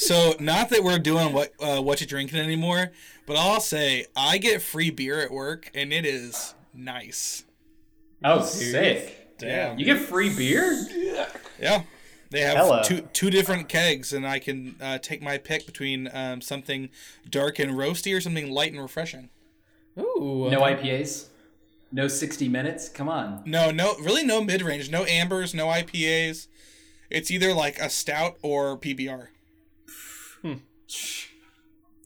so not that we're doing what uh, what you drinking anymore, but I'll say I get free beer at work, and it is nice. Oh, sick. Damn. You get free beer? Yeah. They have Hello. two two different kegs, and I can uh, take my pick between um, something dark and roasty or something light and refreshing. Ooh. No IPAs? No 60 minutes? Come on. No, no, really no mid range, no ambers, no IPAs. It's either like a stout or PBR.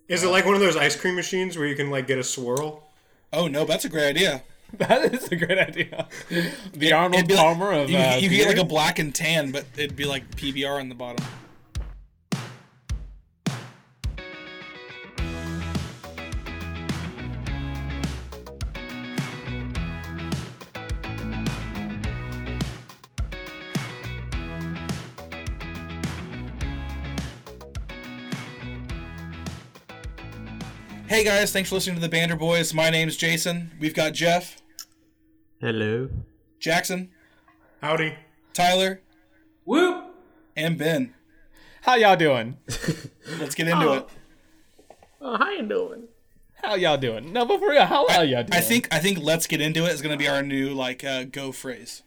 Is it like one of those ice cream machines where you can like get a swirl? Oh no, that's a great idea. That is a great idea. The Arnold It'd be like- Palmer of you, uh, you could get like a black and tan, but it'd be like PBR on the bottom. Hey guys, thanks for listening to the Bander Boys. My name's Jason. We've got Jeff, Hello. Jackson, Howdy. Tyler, Whoop! and Ben. How y'all doing? Let's get into it. Oh, how you doing? How y'all doing? No, but for real, how are y'all doing? I think I think let's get into it is going to be our new like uh, go phrase.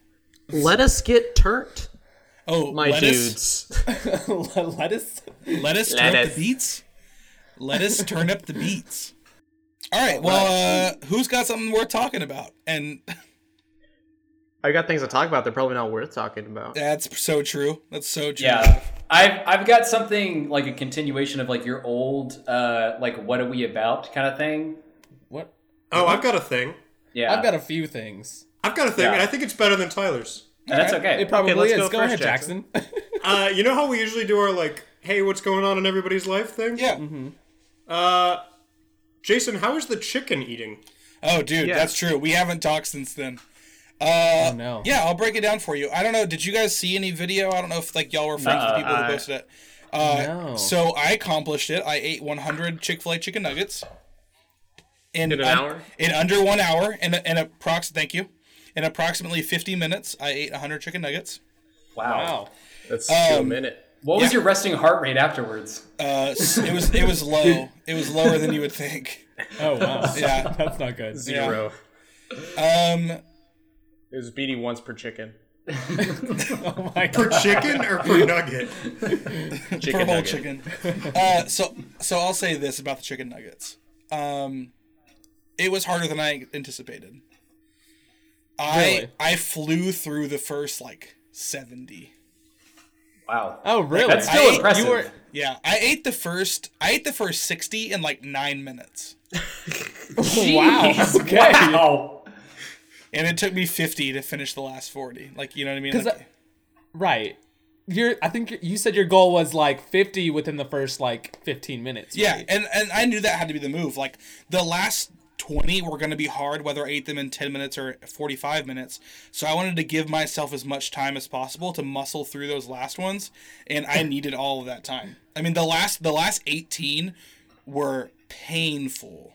Let us get turnt, Oh, my let us, dudes. lettuce. let us turn Lettuce. the beats. Let us turn up the beats. All right. Well, uh, who's got something worth talking about? And I got things to talk about. They're probably not worth talking about. that's so true. That's so true. Yeah. I've, I've got something like a continuation of like your old, uh, like, what are we about kind of thing. What? Oh, I've got a thing. Yeah. I've got a few things. I've got a thing, Yeah. and I think it's better than Tyler's. And that's okay. It probably let's is. go Go, first, ahead, Jackson. Jackson. Uh, you know how we usually do our like, hey, what's going on in everybody's life thing? Yeah. Uh, Jason, how is the chicken eating? Oh, dude, Yeah. that's true. We haven't talked since then. Uh, oh no. Yeah, I'll break it down for you. I don't know. Did you guys see any video? I don't know if like y'all were friends with Uh, the people I- who posted it. Uh, No. So I accomplished it. I ate 100 Chick Fil A chicken nuggets in, In an un- hour? In under one hour, and in approx. Thank you. In approximately 50 minutes, I ate 100 chicken nuggets. wow. Wow. That's still a Um, minute. What was Yeah. your resting heart rate afterwards? Uh, it was it was low. It was lower than you would think. Oh wow. Yeah. That's not good. Zero. Um, It was beating once per chicken. Oh my God. Per chicken or per nugget? Chicken for whole nugget. chicken. Uh, so so I'll say this about the chicken nuggets. Um, it was harder than I anticipated. I Really? I flew through the first like seventy. Wow. Oh really? That's still I- impressive. You were. Yeah, I ate the first I ate the first sixty in like nine minutes, Wow. Okay. Wow. and it took me fifty to finish the last forty. Like you know what I mean? Uh, like, I- Right. You're. I think you said your goal was like 50 within the first like 15 minutes. Yeah, and and I knew that had to be the move. Like the last twenty were going to be hard, whether I ate them in ten minutes or forty five minutes. So I wanted to give myself as much time as possible to muscle through those last ones, and I needed all of that time. I mean, the last the last eighteen were painful.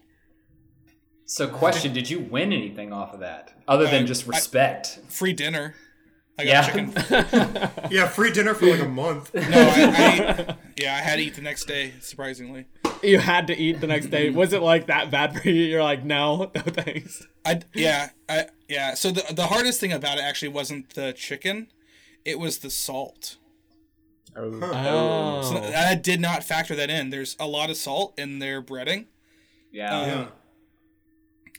So, question: Did you win anything off of that other than just respect? Free dinner. I got Yeah. chicken. Yeah, free dinner for like a month. No, I, I yeah, I had to eat the next day. Surprisingly, you had to eat the next day. Was it like that bad for you? You're like, no, no thanks. I yeah I yeah. So the the hardest thing about it actually wasn't the chicken, it was the salt. Oh. Oh. So I did not factor that in. There's a lot of salt in their breading, Yeah. um,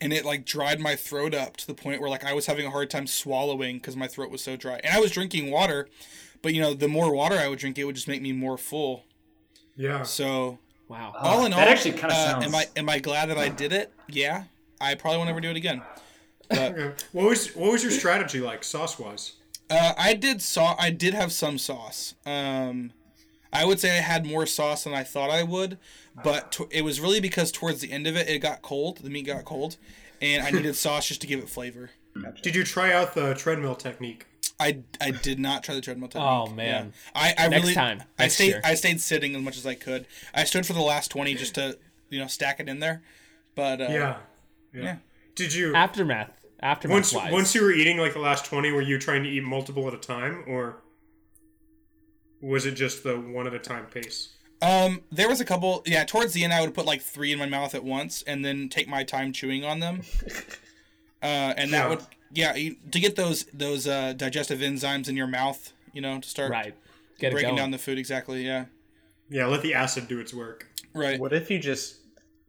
and it like dried my throat up to the point where like I was having a hard time swallowing because my throat was so dry. And I was drinking water, but you know the more water I would drink, it would just make me more full. Yeah. So wow. all in all, that actually kinda uh, sounds- Am I am I glad that I did it? Yeah, I probably won't ever do it again. But Okay. What was what was your strategy like, sauce wise? Uh, I did saw. I did have some sauce. Um, I would say I had more sauce than I thought I would, but to, it was really because towards the end of it, it got cold. The meat got cold, and I needed sauce just to give it flavor. Did you try out the treadmill technique? I, I did not try the treadmill technique. Oh, man. Yeah. I, I Next really time. I Next stayed year. I stayed sitting as much as I could. I stood for the last twenty just to you know stack it in there, but uh, Yeah. Yeah. Did you Aftermath. Aftermath. once wise. once you were eating like the last twenty, were you trying to eat multiple at a time, or was it just the one at a time pace? Um, there was a couple. Yeah, towards the end, I would put like three in my mouth at once, and then take my time chewing on them. Uh, and that Yeah. would, yeah, you, to get those those uh, digestive enzymes in your mouth, you know, to start Right. Get breaking going. down the food. Exactly. Yeah. Yeah, let the acid do its work. Right. What if you just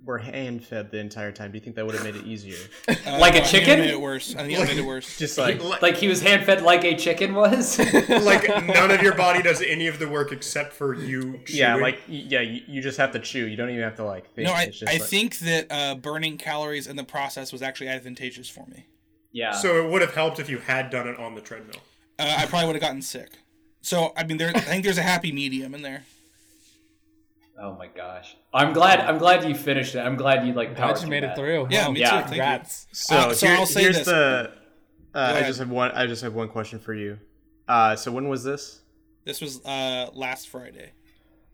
were hand fed the entire time? Do you think that would have made it easier? Uh, Like a no, I think chicken? It made it worse. I think it made it worse. Just like Like, Like he was hand fed like a chicken was. like none of your body does any of the work except for you. yeah, chewing. like yeah, you, you just have to chew. You don't even have to like. Think. No, I, It's just I like- think that uh, burning calories in the process was actually advantageous for me. Yeah. So it would have helped if you had done it on the treadmill. Uh, I probably would have gotten sick. So I mean, there. I think there's a happy medium in there. oh my gosh. I'm glad. I'm glad you finished it. I'm glad you like. Glad powered you made it through. Yeah, Wow, me too. Congrats. So, Uh, so here- I'll say here's this. the. Uh, I just have one. I just have one question for you. Uh, so when was this? This was uh, last Friday.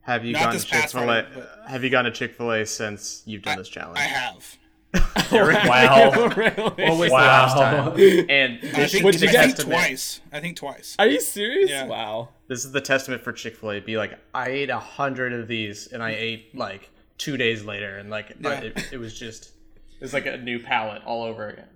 Have you Not gone to Chick Fil A? Have you gone to Chick Fil A since you've done this challenge? I have. Wow. really? What Wow. the last time? And I this, think, Would is you the I think twice. I think twice. Are you serious? Yeah. Wow. This is the testament for Chick Fil A. Be like, I ate a hundred of these, and I ate like two days later, and like Yeah. it, it was just, it was like a new palette all over again.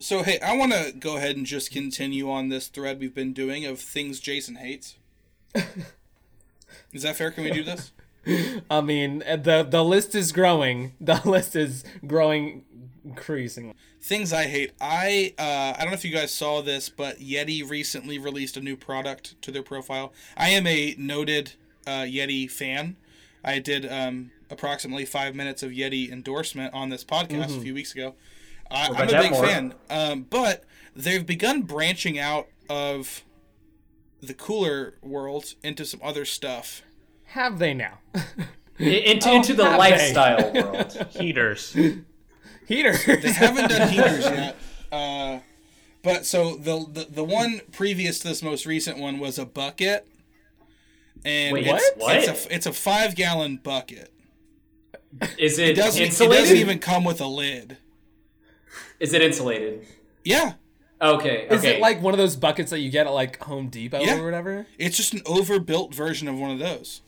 So hey, I want to go ahead and just continue on this thread we've been doing of things Jason hates. Is that fair? Can we do this? I mean, the the list is growing. The list is growing increasingly. things I hate. I uh, I don't know if you guys saw this, but Yeti recently released a new product to their profile. I am a noted uh, Yeti fan. I did um, approximately five minutes of Yeti endorsement on this podcast a few weeks ago. I, I'm a big more? fan, um, but they've begun branching out of the cooler world into some other stuff. Have they now? I- into into the have they? lifestyle world. Heaters. Heaters. They haven't done heaters yet. Uh, but so the, the the one previous to this most recent one was a bucket, and Wait, it's, what? it's a it's a five gallon bucket. Is it, It doesn't it doesn't even come with a lid. Is it insulated? Yeah, Okay. Is okay. it like one of those buckets that you get at like Home Depot Yeah. or whatever? it's just an overbuilt version of one of those.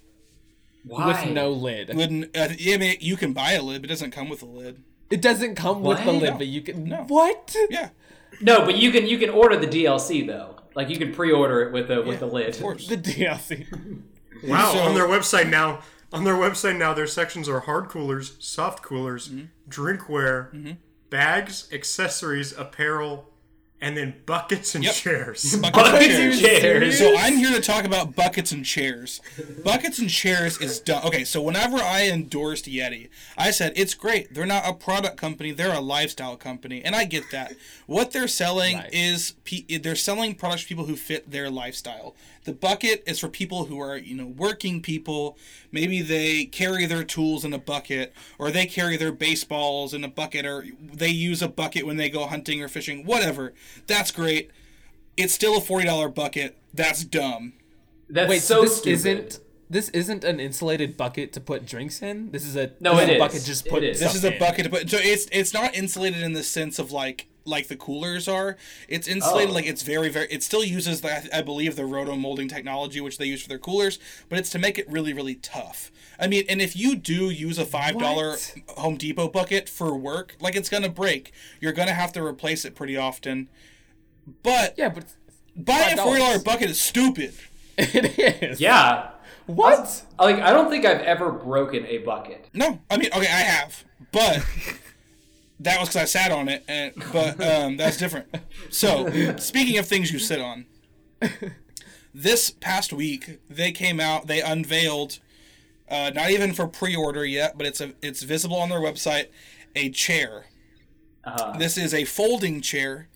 Why? With no lid. Wouldn't uh, I mean you can buy a lid, but it doesn't come with a lid. It doesn't come with the lid, No. but you can. No. What? Yeah, No, but you can you can order the DLC though. Like you can pre-order it with the with the lid. of course. The DLC. Wow, So- on their website now, on their website now, their sections are hard coolers, soft coolers, Mm-hmm. drinkware, bags, accessories, apparel, and then buckets and Yep. chairs. Buckets and chairs. So I'm here to talk about buckets and chairs. Buckets and chairs is done. Okay, so whenever I endorsed Yeti, I said it's great. They're not a product company; they're a lifestyle company, and I get that. What they're selling Right. is pe- they're selling products for people who fit their lifestyle. The bucket is for people who are you know working people. Maybe they carry their tools in a bucket, or they carry their baseballs in a bucket, or they use a bucket when they go hunting or fishing. Whatever. That's great it's still a forty dollar bucket. That's dumb. That's Wait, so so this stupid. isn't this isn't an insulated bucket to put drinks in. This is a No, this it a is. bucket just put. is. This is a bucket to put. So it's it's not insulated in the sense of like like the coolers are. It's insulated Oh. like it's very very. It still uses the I believe the roto molding technology which they use for their coolers, but it's to make it really really tough. I mean, and if you do use a five dollar Home Depot bucket for work, like it's gonna break. You're gonna have to replace it pretty often. But Yeah, but buying a $5. forty dollar bucket is stupid. it is. Yeah. What? Like I don't think I've ever broken a bucket. No, I mean, okay, I have, but that was because I sat on it, and but um, that's different. So, speaking of things you sit on, this past week they came out, they unveiled, uh, not even for pre-order yet, but it's a it's visible on their website, a chair. Uh, This is a folding chair,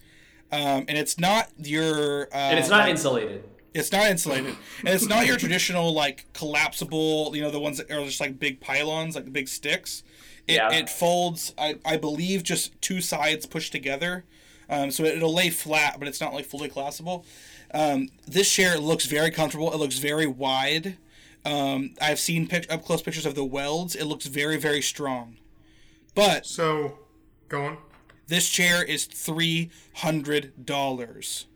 um, and it's not your. Uh, and it's not insulated. it's not insulated, and it's not your traditional like collapsible. You know the ones that are just like big pylons, like the big sticks. It, Yeah. it folds. I, I believe just two sides pushed together, um, so it'll lay flat, but it's not like fully collapsible. Um, this chair looks very comfortable. It looks very wide. Um, I've seen pic- up close pictures of the welds. It looks very very strong. But So, go on. This chair is three hundred dollars.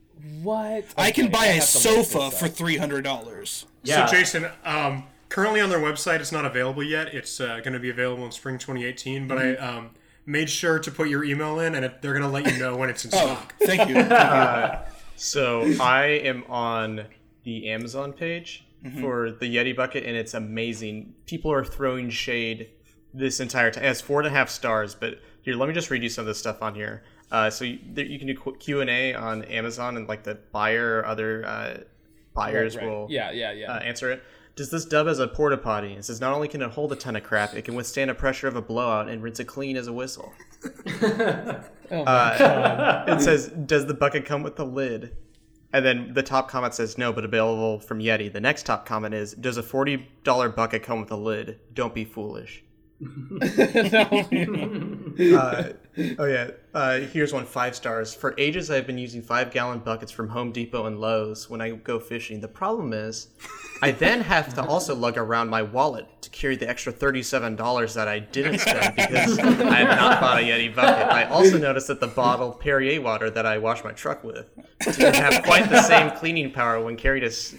What? I can buy a have to look sofa for three hundred dollars. Yeah. So, Jason, um, currently on their website, it's not available yet. It's uh, going to be available in spring 2018. But I um, made sure to put your email in, and it, they're going to let you know when it's in stock. Thank you. Thank you. So I am on the Amazon page for the Yeti bucket, and it's amazing. People are throwing shade this entire time. It has four and a half stars, but here, let me just read you some of this stuff on here. Uh, so you, there, you can do Q and A on Amazon, and like the buyer or other uh, buyers Right. will Yeah, yeah, yeah. uh, answer it. Does this dub as a porta potty? It says not only can it hold a ton of crap, it can withstand the pressure of a blowout and rinse it clean as a whistle. oh my. It says, "Does the bucket come with a lid?" And then the top comment says, "No, but available from Yeti." The next top comment is, "Does a forty dollar bucket come with a lid? Don't be foolish." uh, oh yeah. Uh, here's one five stars. For ages, I've been using five gallon buckets from Home Depot and Lowe's when I go fishing. The problem is, I then have to also lug around my wallet to carry the extra thirty-seven dollars that I didn't spend because I had not bought a Yeti bucket. I also noticed that the bottled Perrier water that I wash my truck with didn't have quite the same cleaning power when carried as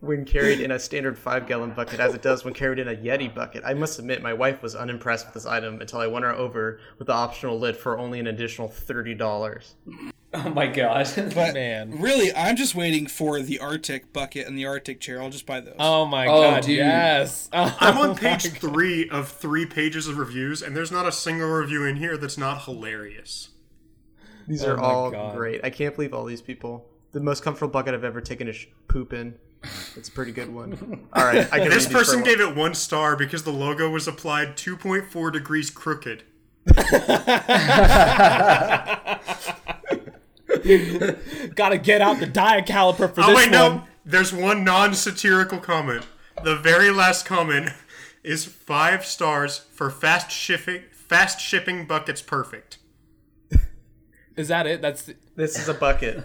when carried in a standard five gallon bucket as it does when carried in a Yeti bucket. I must admit, my wife was unimpressed with this item until I won her over with the optional lid for only an additional $30. Oh my god. But Man. really, I'm just waiting for the RTIC bucket and the RTIC chair. I'll just buy those. Oh my Oh, god, dude. yes. Oh I'm on page God. three of three pages of reviews, and there's not a single review in here that's not hilarious. These Oh are all God. great. I can't believe all these people. The most comfortable bucket I've ever taken a sh- poop in. It's a pretty good one. All right, I can This person gave it one star because the logo was applied 2.4 degrees crooked. Gotta get out the dial caliper for Oh this wait, no. one. There's one non-satirical comment. The very last comment is five stars for fast shipping. Fast shipping buckets perfect. Is that it? That's This is a bucket.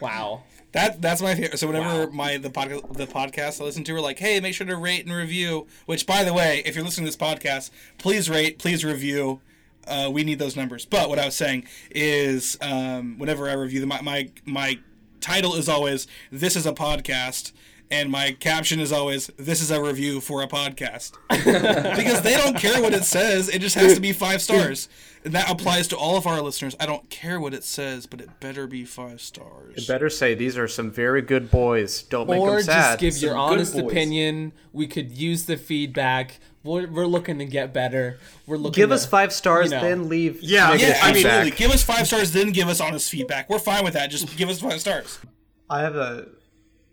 wow. That that's my favorite. So whenever my the podcast the podcast I listen to are like, hey, make sure to rate and review. Which, by the way, if you're listening to this podcast, please rate, please review. Uh, we need those numbers. But what I was saying is, um, whenever I review them, my, my my title is always "This is a podcast," and my caption is always "This is a review for a podcast," because they don't care what it says. It just has to be five stars. And that applies to all of our listeners. I don't care what it says, but it better be five stars. Better say these are some very good boys. Don't make Or them sad. just give your Some good honest boys. opinion. We could use the feedback. We're, we're looking to get better. We're looking. Give to, us five stars, you know. then leave. Yeah, Yeah, I mean, feedback. absolutely. Give us five stars, then give us honest feedback. We're fine with that. Just give us five stars. I have a.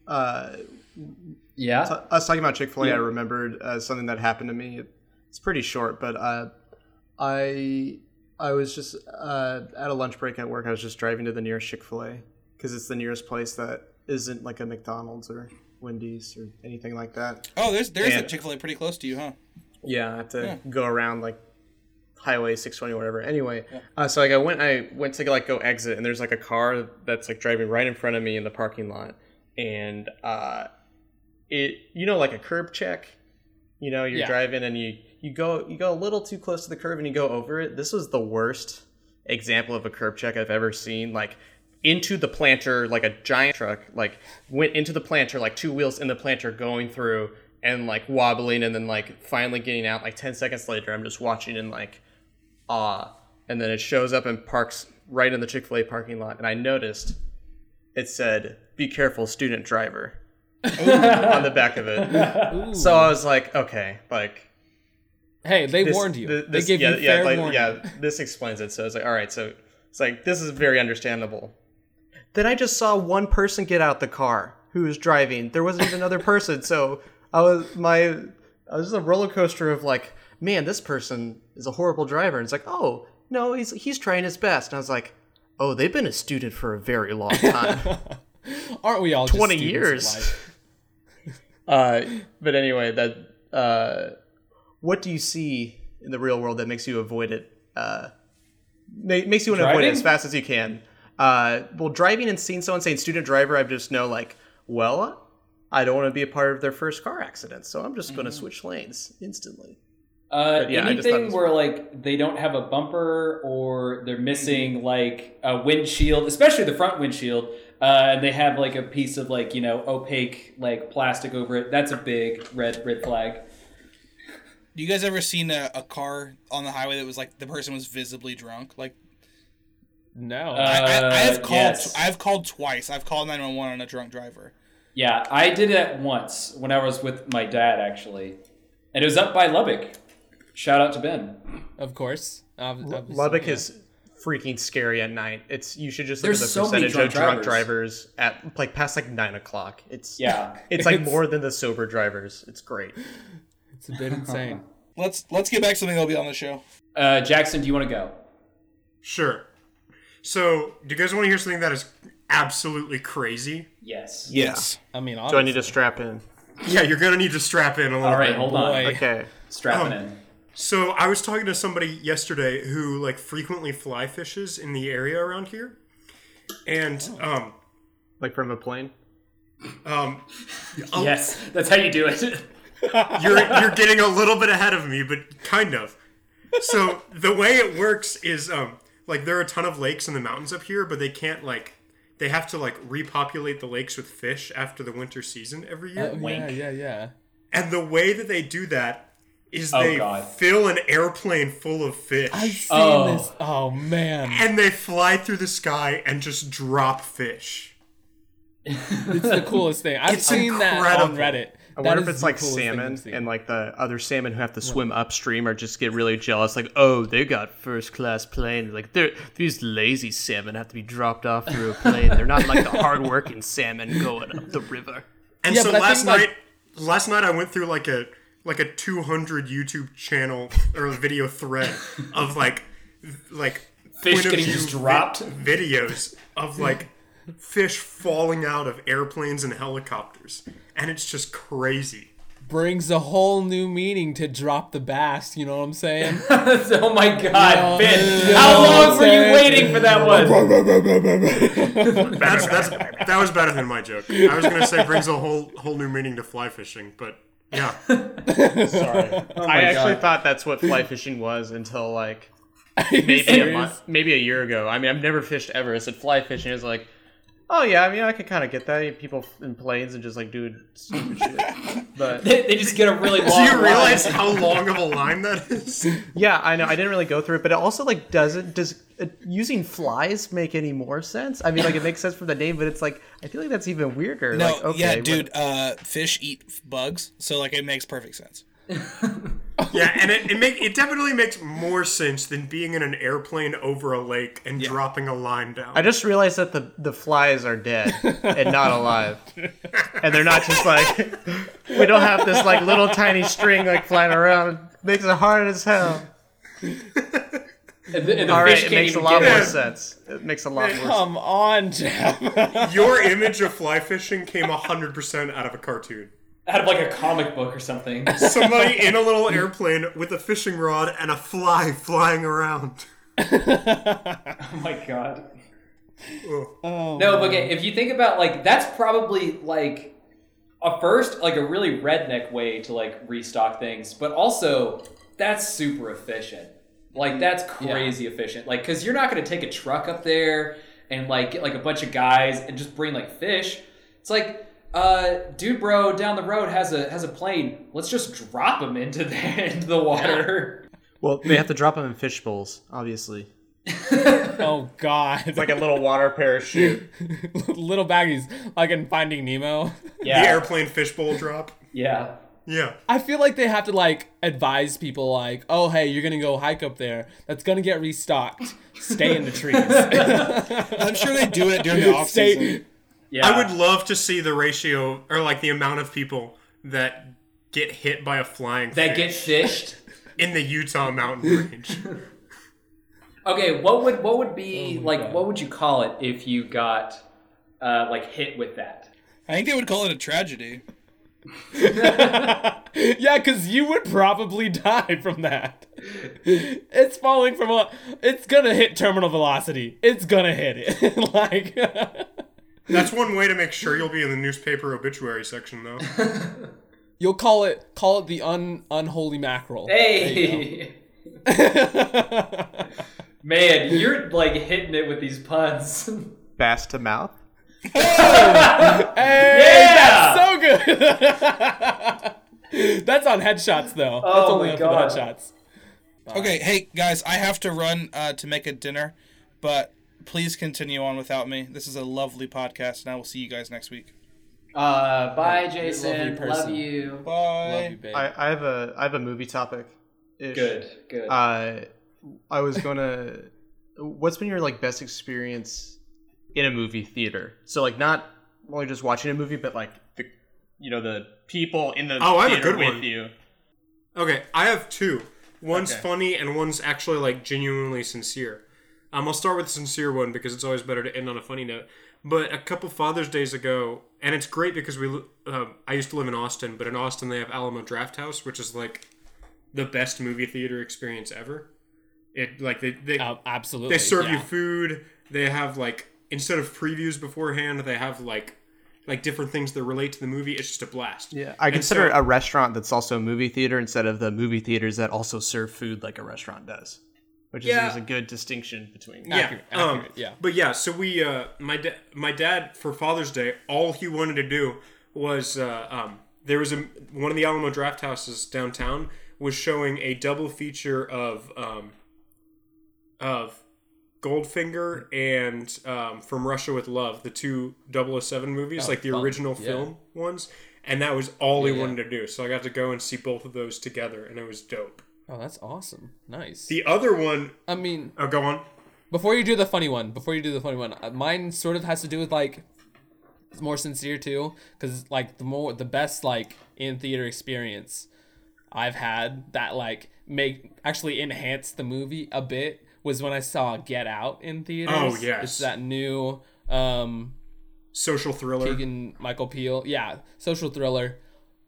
Uh, yeah. us talking about Chick Fil A, I remembered uh, something that happened to me. It's pretty short, but uh, I I was just uh, at a lunch break at work. I was just driving to the nearest Chick Fil A because it's the nearest place that isn't like a McDonald's or Wendy's or anything like that. Oh, there's there's a Chick Fil A pretty close to you, huh? Yeah, I have to Yeah. go around like Highway 620 or whatever. Anyway, uh, so like I went, I went to like go exit, and there's like a car that's like driving right in front of me in the parking lot, and uh, it you know like a curb check, you know you're Yeah. driving and you you go you go a little too close to the curb and you go over it. This was the worst example of a curb check I've ever seen. Like into the planter like a giant truck like went into the planter like two wheels in the planter going through and like wobbling and then like finally getting out like 10 seconds later i'm just watching in like awe and then it shows up and parks right in the chick-fil-a parking lot and i noticed it said be careful student driver on the back of it so i was like okay like Hey, they this- warned you. th- they gave yeah, you yeah, fair like, warning. yeah, this explains it. So it's like, all right, so it's like this is very understandable. Then I just saw one person get out the car who was driving. There wasn't even another person, so I was my I was just a roller coaster of like, man, this person is a horrible driver. And it's like, oh no, he's he's trying his best. And I was like, oh, they've been a student for a very long time. Aren't we all just 20 students of years. Life? Uh, but anyway, that uh, what do you see in the real world that makes you avoid it? Uh, makes you want to avoid it as fast as you can. Uh, well, driving and seeing someone saying student driver, I just know like, well, I don't want to be a part of their first car accident, so I'm just going to switch lanes instantly. Uh, yeah, I just thought it anything was- where like they don't have a bumper or they're missing like a windshield, especially the front windshield. Uh, and they have like a piece of like you know opaque like plastic over it. That's a big red red flag. You guys ever seen a, a car on the highway that was like the person was visibly drunk? Like No. Uh, I, I, I have called. yes. I've called twice. I've called nine one one on a drunk driver. Yeah, I did it once when I was with my dad actually, and it was up by Lubbock. Shout out to Ben. of course. Ob- Lubbock yeah. is freaking scary at night. It's you should just look There's at the so many percentage of drunk drunk drivers at like past like nine o'clock. It's Yeah. it's like It's- more than the sober drivers. It's great. It's a bit insane. Let's let's get back to something that'll be on the show. Uh, Jackson, do you want to go? Sure. So, do you guys want to hear something that is absolutely crazy? Yes. Yes. I mean, Do I need to strap in? Yeah, you're gonna need to strap in a little All right, bit. hold on. Boy. Okay. Strapping Oh. in. So I was talking to somebody yesterday who like frequently fly fishes in the area around here, and um Like from a plane. um oh, Yes, that's how you do it. you're you're getting a little bit ahead of me, but kind of. So the way it works is um like there are a ton of lakes in the mountains up here, but they can't like they have to like repopulate the lakes with fish after the winter season every year. Oh, yeah, yeah, yeah. And the way that they do that is Oh, they God. fill an airplane full of fish. I've seen Oh. this. Oh man, and they fly through the sky and just drop fish. it's the coolest thing. I've It's seen that on. Reddit. I wonder is if it's like salmon and like the other salmon who have to swim upstream or just get really jealous. Like, oh, they got first class plane. Like, they're these lazy salmon have to be dropped off through a plane. They're not like the hardworking salmon going up the river. And Yeah, so last think, like- night, last night I went through like a like a 200 YouTube channel or a video thread of like like Fish getting view just vi- dropped. videos of like fish falling out of airplanes and helicopters, and it's just crazy. brings a whole new meaning to drop the bass. You know what I'm saying? oh my God, Yeah, Ben! yeah, how I'm long were you waiting for that one? That's that's that was better than my joke. I was gonna say brings a whole whole new meaning to fly fishing, but yeah. Sorry. I actually God. thought that's what fly fishing was until like maybe a month, maybe a year ago. I mean, I've never fished ever. I said fly fishing is like, oh yeah, I mean, I could kind of get that. People in planes and just like doing stupid shit. But They, they just get a really long. Do you line. realize how long of a line that is? yeah, I know. I didn't really go through it, but it also like doesn't does uh, using flies make any more sense? I mean, like it makes sense for the name, but it's like I feel like that's even weirder. No, like, okay, yeah, what- dude. Uh, fish eat f- bugs, so like it makes perfect sense. Yeah, and it, it make it definitely makes more sense than being in an airplane over a lake and dropping a line down. I just realized that the the flies are dead and not alive, and they're not just like we don't have this like little tiny string like flying around. It makes it hard as hell. And the, and the All fish right, it makes a lot more it. sense. It makes a lot more sense. Come on, Jeff. Your image of fly fishing came 100% out of a cartoon. Out of like a comic book or something. Somebody in a little airplane with a fishing rod and a fly flying around. Oh my god. Oh, No, but okay, if you think about like that's probably like a first like a really redneck way to like restock things, but also that's super efficient. Like that's crazy efficient. Like cuz you're not going to take a truck up there and like get like a bunch of guys and just bring like fish. It's like uh dude bro down the road has a has a plane. Let's just drop him into the into the water. Well, they have to drop them in fish bowls, obviously. oh God. It's Like a little water parachute. little baggies, like in Finding Nemo. Yeah. The Yeah. airplane fishbowl drop. Yeah. Yeah. I feel like they have to like advise people like, oh hey, you're gonna go hike up there. That's gonna get restocked. Stay in the trees. I'm sure they do it during the off season. Yeah. I would love to see the ratio or like the amount of people that get hit by a flying that get fished. in the Utah mountain range. Okay, what would what would be Oh like? God. What would you call it if you got uh, like hit with that? I think they would call it a tragedy. yeah, because you would probably die from that. It's falling from a. It's gonna hit terminal velocity. It's gonna hit it. like. That's one way to make sure you'll be in the newspaper obituary section, though. You'll call it call it the un unholy mackerel. Hey, man, you're like hitting it with these puns. Bass to mouth. Hey, Yeah! that's so good. that's on headshots though. that's Oh only my on God. for the headshots. Okay, hey guys, I have to run uh, to make a dinner, but please continue on without me. This is a lovely podcast, and I will see you guys next week. Uh, bye, Jason. Love you. Bye. Love you, babe. I, I have a I have a movie topic. Good, good. Uh, I was gonna. What's been your like best experience in a movie theater? So like not only just watching a movie, but like the you know the people in the Oh, I have a good with one. you. Okay, I have two. One's Okay. funny and one's actually like genuinely sincere. Um, I'll start with the sincere one because it's always better to end on a funny note. But a couple Father's Days ago, and it's great because we uh, I used to live in Austin, but in Austin they have Alamo Draft House, which is like the best movie theater experience ever. It like they they Uh, absolutely. they serve you food. They have like instead of previews beforehand, they have like like different things that relate to the movie. It's just a blast. Yeah, I And consider so- it a restaurant that's also a movie theater instead of the movie theaters that also serve food like a restaurant does, which Yeah. is, is a good distinction between. Accurate, yeah, um, yeah. But yeah, so we, uh, my dad, my dad for Father's Day, all he wanted to do was, uh, um, there was a one of the Alamo Draft Houses downtown was showing a double feature of, um, of Goldfinger and um, From Russia with Love, the two 007 movies, Oh, like the fun. original Yeah. film ones, and that was all he Yeah, yeah. wanted to do. So I got to go and see both of those together, and it was dope. Oh, that's awesome. Nice. The other one, I mean, oh, go on. before you do the funny one, before you do the funny one, uh, mine sort of has to do with like it's more sincere too, because like the more the best like in theater experience I've had that like make actually enhance the movie a bit was when I saw Get Out in theaters. Oh, yes. it's that new um Social thriller. Keegan Michael Peele. Yeah, social thriller.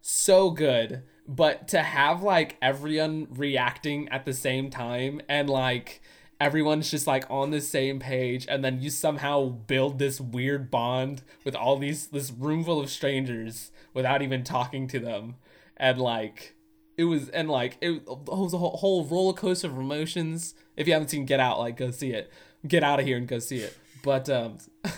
So good. But to have like everyone reacting at the same time and like everyone's just like on the same page and then you somehow build this weird bond with all these this room full of strangers without even talking to them. And like it was and like it, was a whole, whole roller coaster of emotions. If you haven't seen get out like go see it. Get out of here and go see it. But um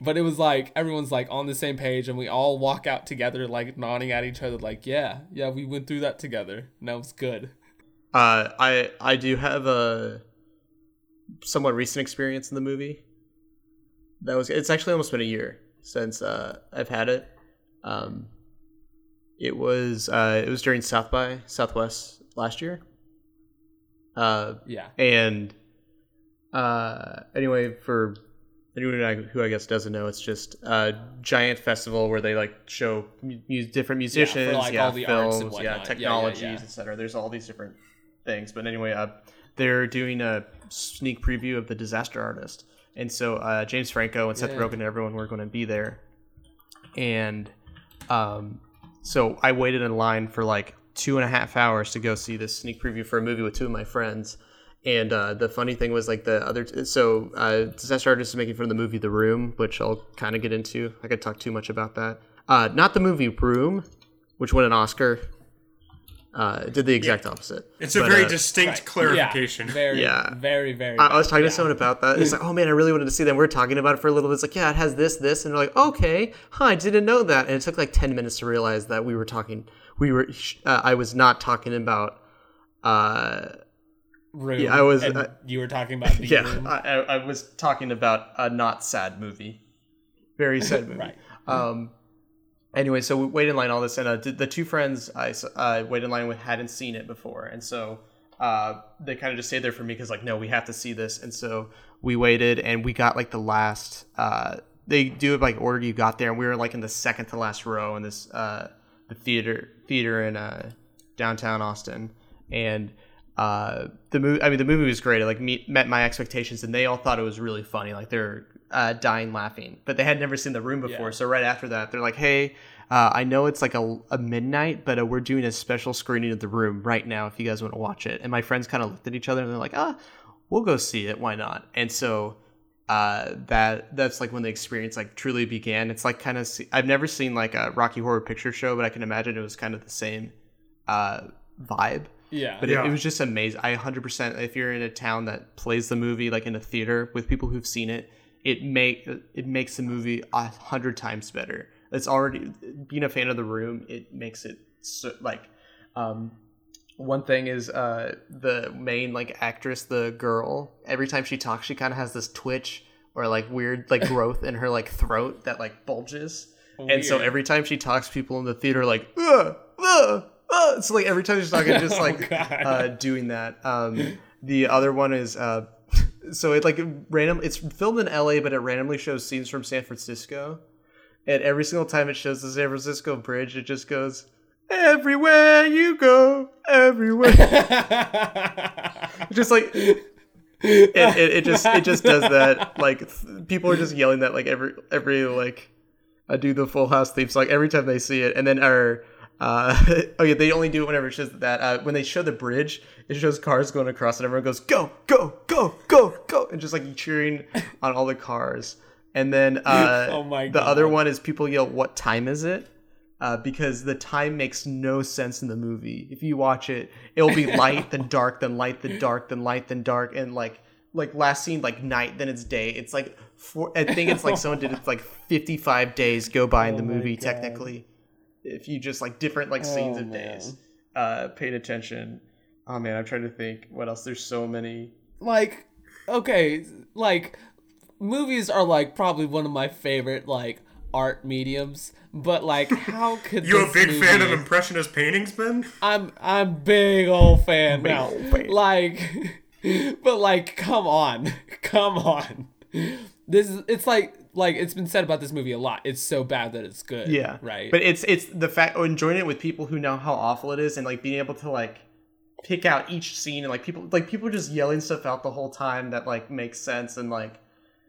but it was like everyone's like on the same page and we all walk out together like nodding at each other like yeah yeah we went through that together and that was good Uh, I I do have a somewhat recent experience in the movie. That was it's actually almost been a year since uh, I've had it. Um, it was uh, it was during South by Southwest last year. Uh, yeah and uh, anyway, for anyone who I, guess doesn't know, it's just a giant festival where they like show mu- different musicians, like, yeah, all the arts films, yeah, whatnot. Yeah, yeah, technologies, yeah. etc. There's all these different things. But anyway, uh, they're doing a sneak preview of the Disaster Artist, and so uh, James Franco and Seth Yeah. Rogen and everyone were going to be there, and um, so I waited in line for like two and a half hours to go see this sneak preview for a movie with two of my friends. And uh, the funny thing was like the other, t- so uh, Disaster Artist is making fun of the movie The Room, which I'll kind of get into. I could talk too much about that. Uh, not the movie Room, which won an Oscar. Uh, did the exact opposite. It's a very uh, distinct clarification. yeah very Yeah. very very I I was talking yeah. to someone about that. It's like, oh man, I really wanted to see them. We are talking about it for a little bit. It's like, yeah, it has this, this, and we're like, okay, huh, I didn't know that. And it took like ten minutes to realize that we were talking. We were. Uh, I was not talking about. Uh, room Yeah, I was- uh, you were talking about the yeah, room I, I I was talking about a not sad movie, very sad movie. Right. Um. Anyway, so we waited in line all this, and uh, the, the two friends I uh, wait in line with hadn't seen it before, and so uh, they kind of just stayed there for me because like, no, we have to see this, and so we waited, and we got like the last. Uh, they do it like order you got there, and we were like in the second to last row in this uh, the theater theater in uh, downtown Austin, and uh, the movie. I mean, the movie was great. It like meet, met my expectations, and they all thought it was really funny. Like they're uh, dying laughing, but they had never seen the room before. Yeah. So right after that, they're like, "Hey, uh, I know it's like a, a midnight, but uh, we're doing a special screening of the room right now. If you guys want to watch it." And my friends kind of looked at each other and they're like, "Ah, we'll go see it. Why not?" And so uh, that that's like when the experience like truly began. It's like kind of see- I've never seen like a Rocky Horror Picture Show, but I can imagine it was kind of the same uh, vibe. Yeah But Yeah. it, it was just amazing. I 100%, if you're in a town that plays the movie like in a theater with people who've seen it, it make it makes the movie a hundred times better. It's already being a fan of the room. It makes it so, like um, one thing is uh, the main like actress, the girl. Every time she talks, she kind of has this twitch or like weird like growth in her like throat that like bulges. And so every time she talks, people in the theater are like, ugh, ugh, So like every time she's talking, just like God. uh, doing that. Um, the other one is uh, so it like random. It's filmed in L.A., but it randomly shows scenes from San Francisco. And every single time it shows the San Francisco bridge, it just goes, "Everywhere you go, everywhere." just like it, it, it just it just does that. Like th- people are just yelling that like every every like I do the Full House theme song every time they see it, and then our. Uh, oh yeah, they only do it whenever it shows that. Uh, when they show the bridge, it shows cars going across, and everyone goes go, go, go, go, go, and just like cheering on all the cars. And then uh, Oh the other one is people yell, "What time is it?" Uh, because the time makes no sense in the movie. If you watch it, it'll be light then dark then light then dark then light then dark and like like last scene like night then it's day. It's like four. I think it's like someone did it's like fifty five days go by in the Oh movie God. technically. If you just like different like scenes Oh, of man. days, uh, paid attention. Oh man, I'm trying to think what else. There's so many. like okay like movies are like probably one of my favorite like art mediums but like how could You a this big fan of movie- impressionist paintings, Ben? i'm i'm big old fan now old fan. like but like come on come on this is it's like like it's been said about this movie a lot it's so bad that it's good Yeah, right But it's it's the fact oh, enjoying it with people who know how awful it is, and like being able to like pick out each scene and like people like people just yelling stuff out the whole time that like makes sense and like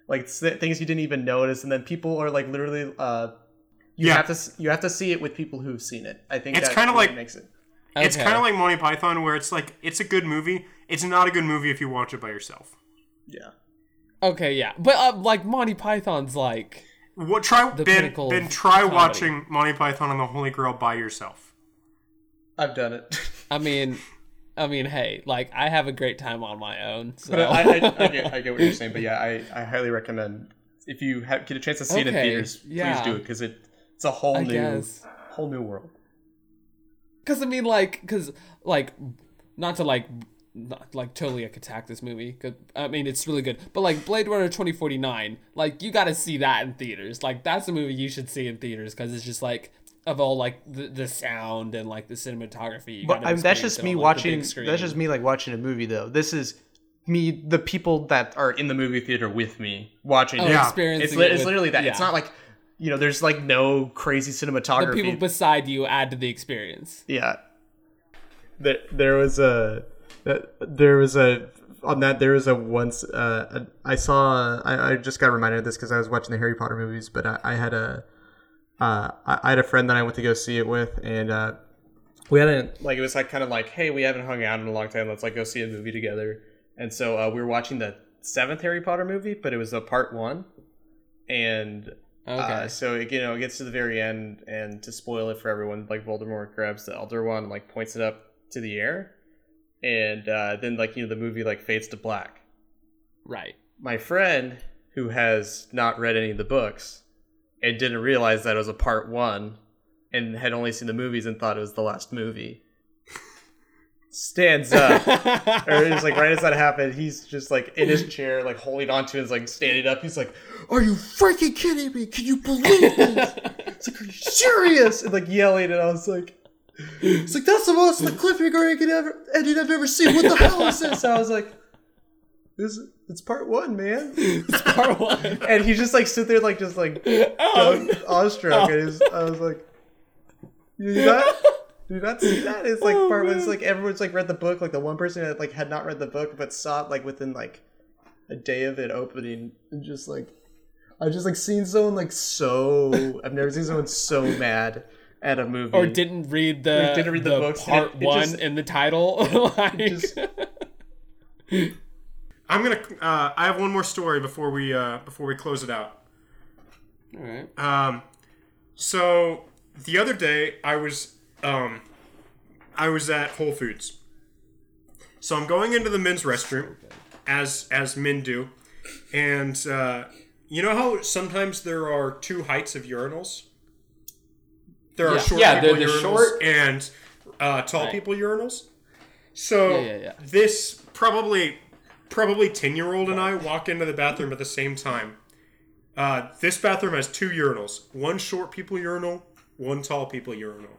like s- things you didn't even notice, and then people are like literally uh you Yeah. have to you have to see it with people who've seen it. I think It's kinda really like- makes it. It's kind of like Monty Python, where it's like it's a good movie. It's not a good movie if you watch it by yourself. Yeah. Okay yeah but uh, like monty python's like What try The Ben? pinnacle Ben, try comedy. watching Monty Python and the Holy Grail by yourself. I've done it. i mean i mean hey like i have a great time on my own so but I, I, I, get, I get what you're saying, but yeah, I, I highly recommend if you have, get a chance to see it in theaters, yeah. please do it because it it's a whole I new guess. whole new world. Because I mean, like, because like, not to like, not, like totally like, attack this movie. I mean, it's really good. But like Blade Runner twenty forty nine, like you got to see that in theaters. Like that's a movie you should see in theaters because it's just like of all like the, the sound and like the cinematography. But I mean, that's just me on, watching. big. That's just me like watching a movie, though. This is me, the people that are in the movie theater with me watching. Oh, it. Yeah. experiencing it's, li- it it's with- literally that. It's not like you know, there's like no crazy cinematography. the people beside you add to the experience. yeah. There, there was a, there was a on that there was a once uh, a, I saw I, I just got reminded of this because I was watching the Harry Potter movies, but I, I had a uh, I, I had a friend that I went to go see it with, and uh, we hadn't like it was like kind of like hey we haven't hung out in a long time let's like go see a movie together. And so uh, we were watching the seventh harry potter movie but it was a part one. And Okay. uh, so it, you know it gets to the very end and to spoil it for everyone like voldemort grabs the elder wand and like points it up to the air and uh, then like you know the movie like fades to black. Right. my friend who has not read any of the books and didn't realize that it was a part one and had only seen the movies and thought it was the last movie stands up. Or it's like right as that happened he's just like in his chair like holding on to it, like standing up. He's like are you freaking kidding me? Can you believe this? It's like are you serious? And like yelling and i was like it's like that's the most the cliffhanger I could ever ending I've ever seen. What the hell is this? I was like, this it's part one, man. It's part one. And he just like stood there like just like Oh, awestruck. And he's, I was like, you not do you not see that? It's like Oh, part one. It's like everyone's like read the book. Like the one person that like had not read the book but saw it like within like a day of it opening, and just like I've just like seen someone like so. I've never seen someone so mad at a movie. or didn't read the, didn't read the the books, and part it- it one in the title. like, just- I'm gonna. Uh, I have one more story before we uh, before we close it out. all right. Um, so the other day I was um, I was at Whole Foods. So I'm going into the men's restroom, as as men do, and uh, You know how sometimes there are two heights of urinals? There are Yeah. short Yeah, people urinals short- and uh, tall Right. people urinals. So Yeah, this probably probably ten year old and I walk into the bathroom at the same time. Uh, this bathroom has two urinals: one short people urinal, one tall people urinal.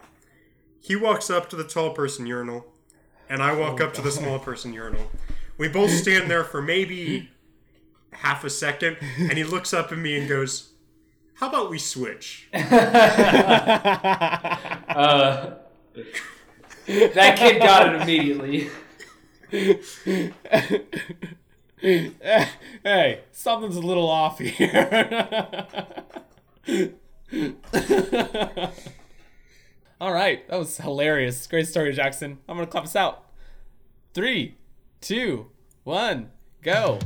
He walks up to the tall person urinal, and I walk Oh, up to the small person urinal. We both stand there for maybe half a second, and he looks up at me and goes, "How about we switch?" Uh, that kid got it immediately. hey, something's a little off here. All right, that was hilarious. Great story, Jackson. I'm gonna clap us out. Three, two, one, go.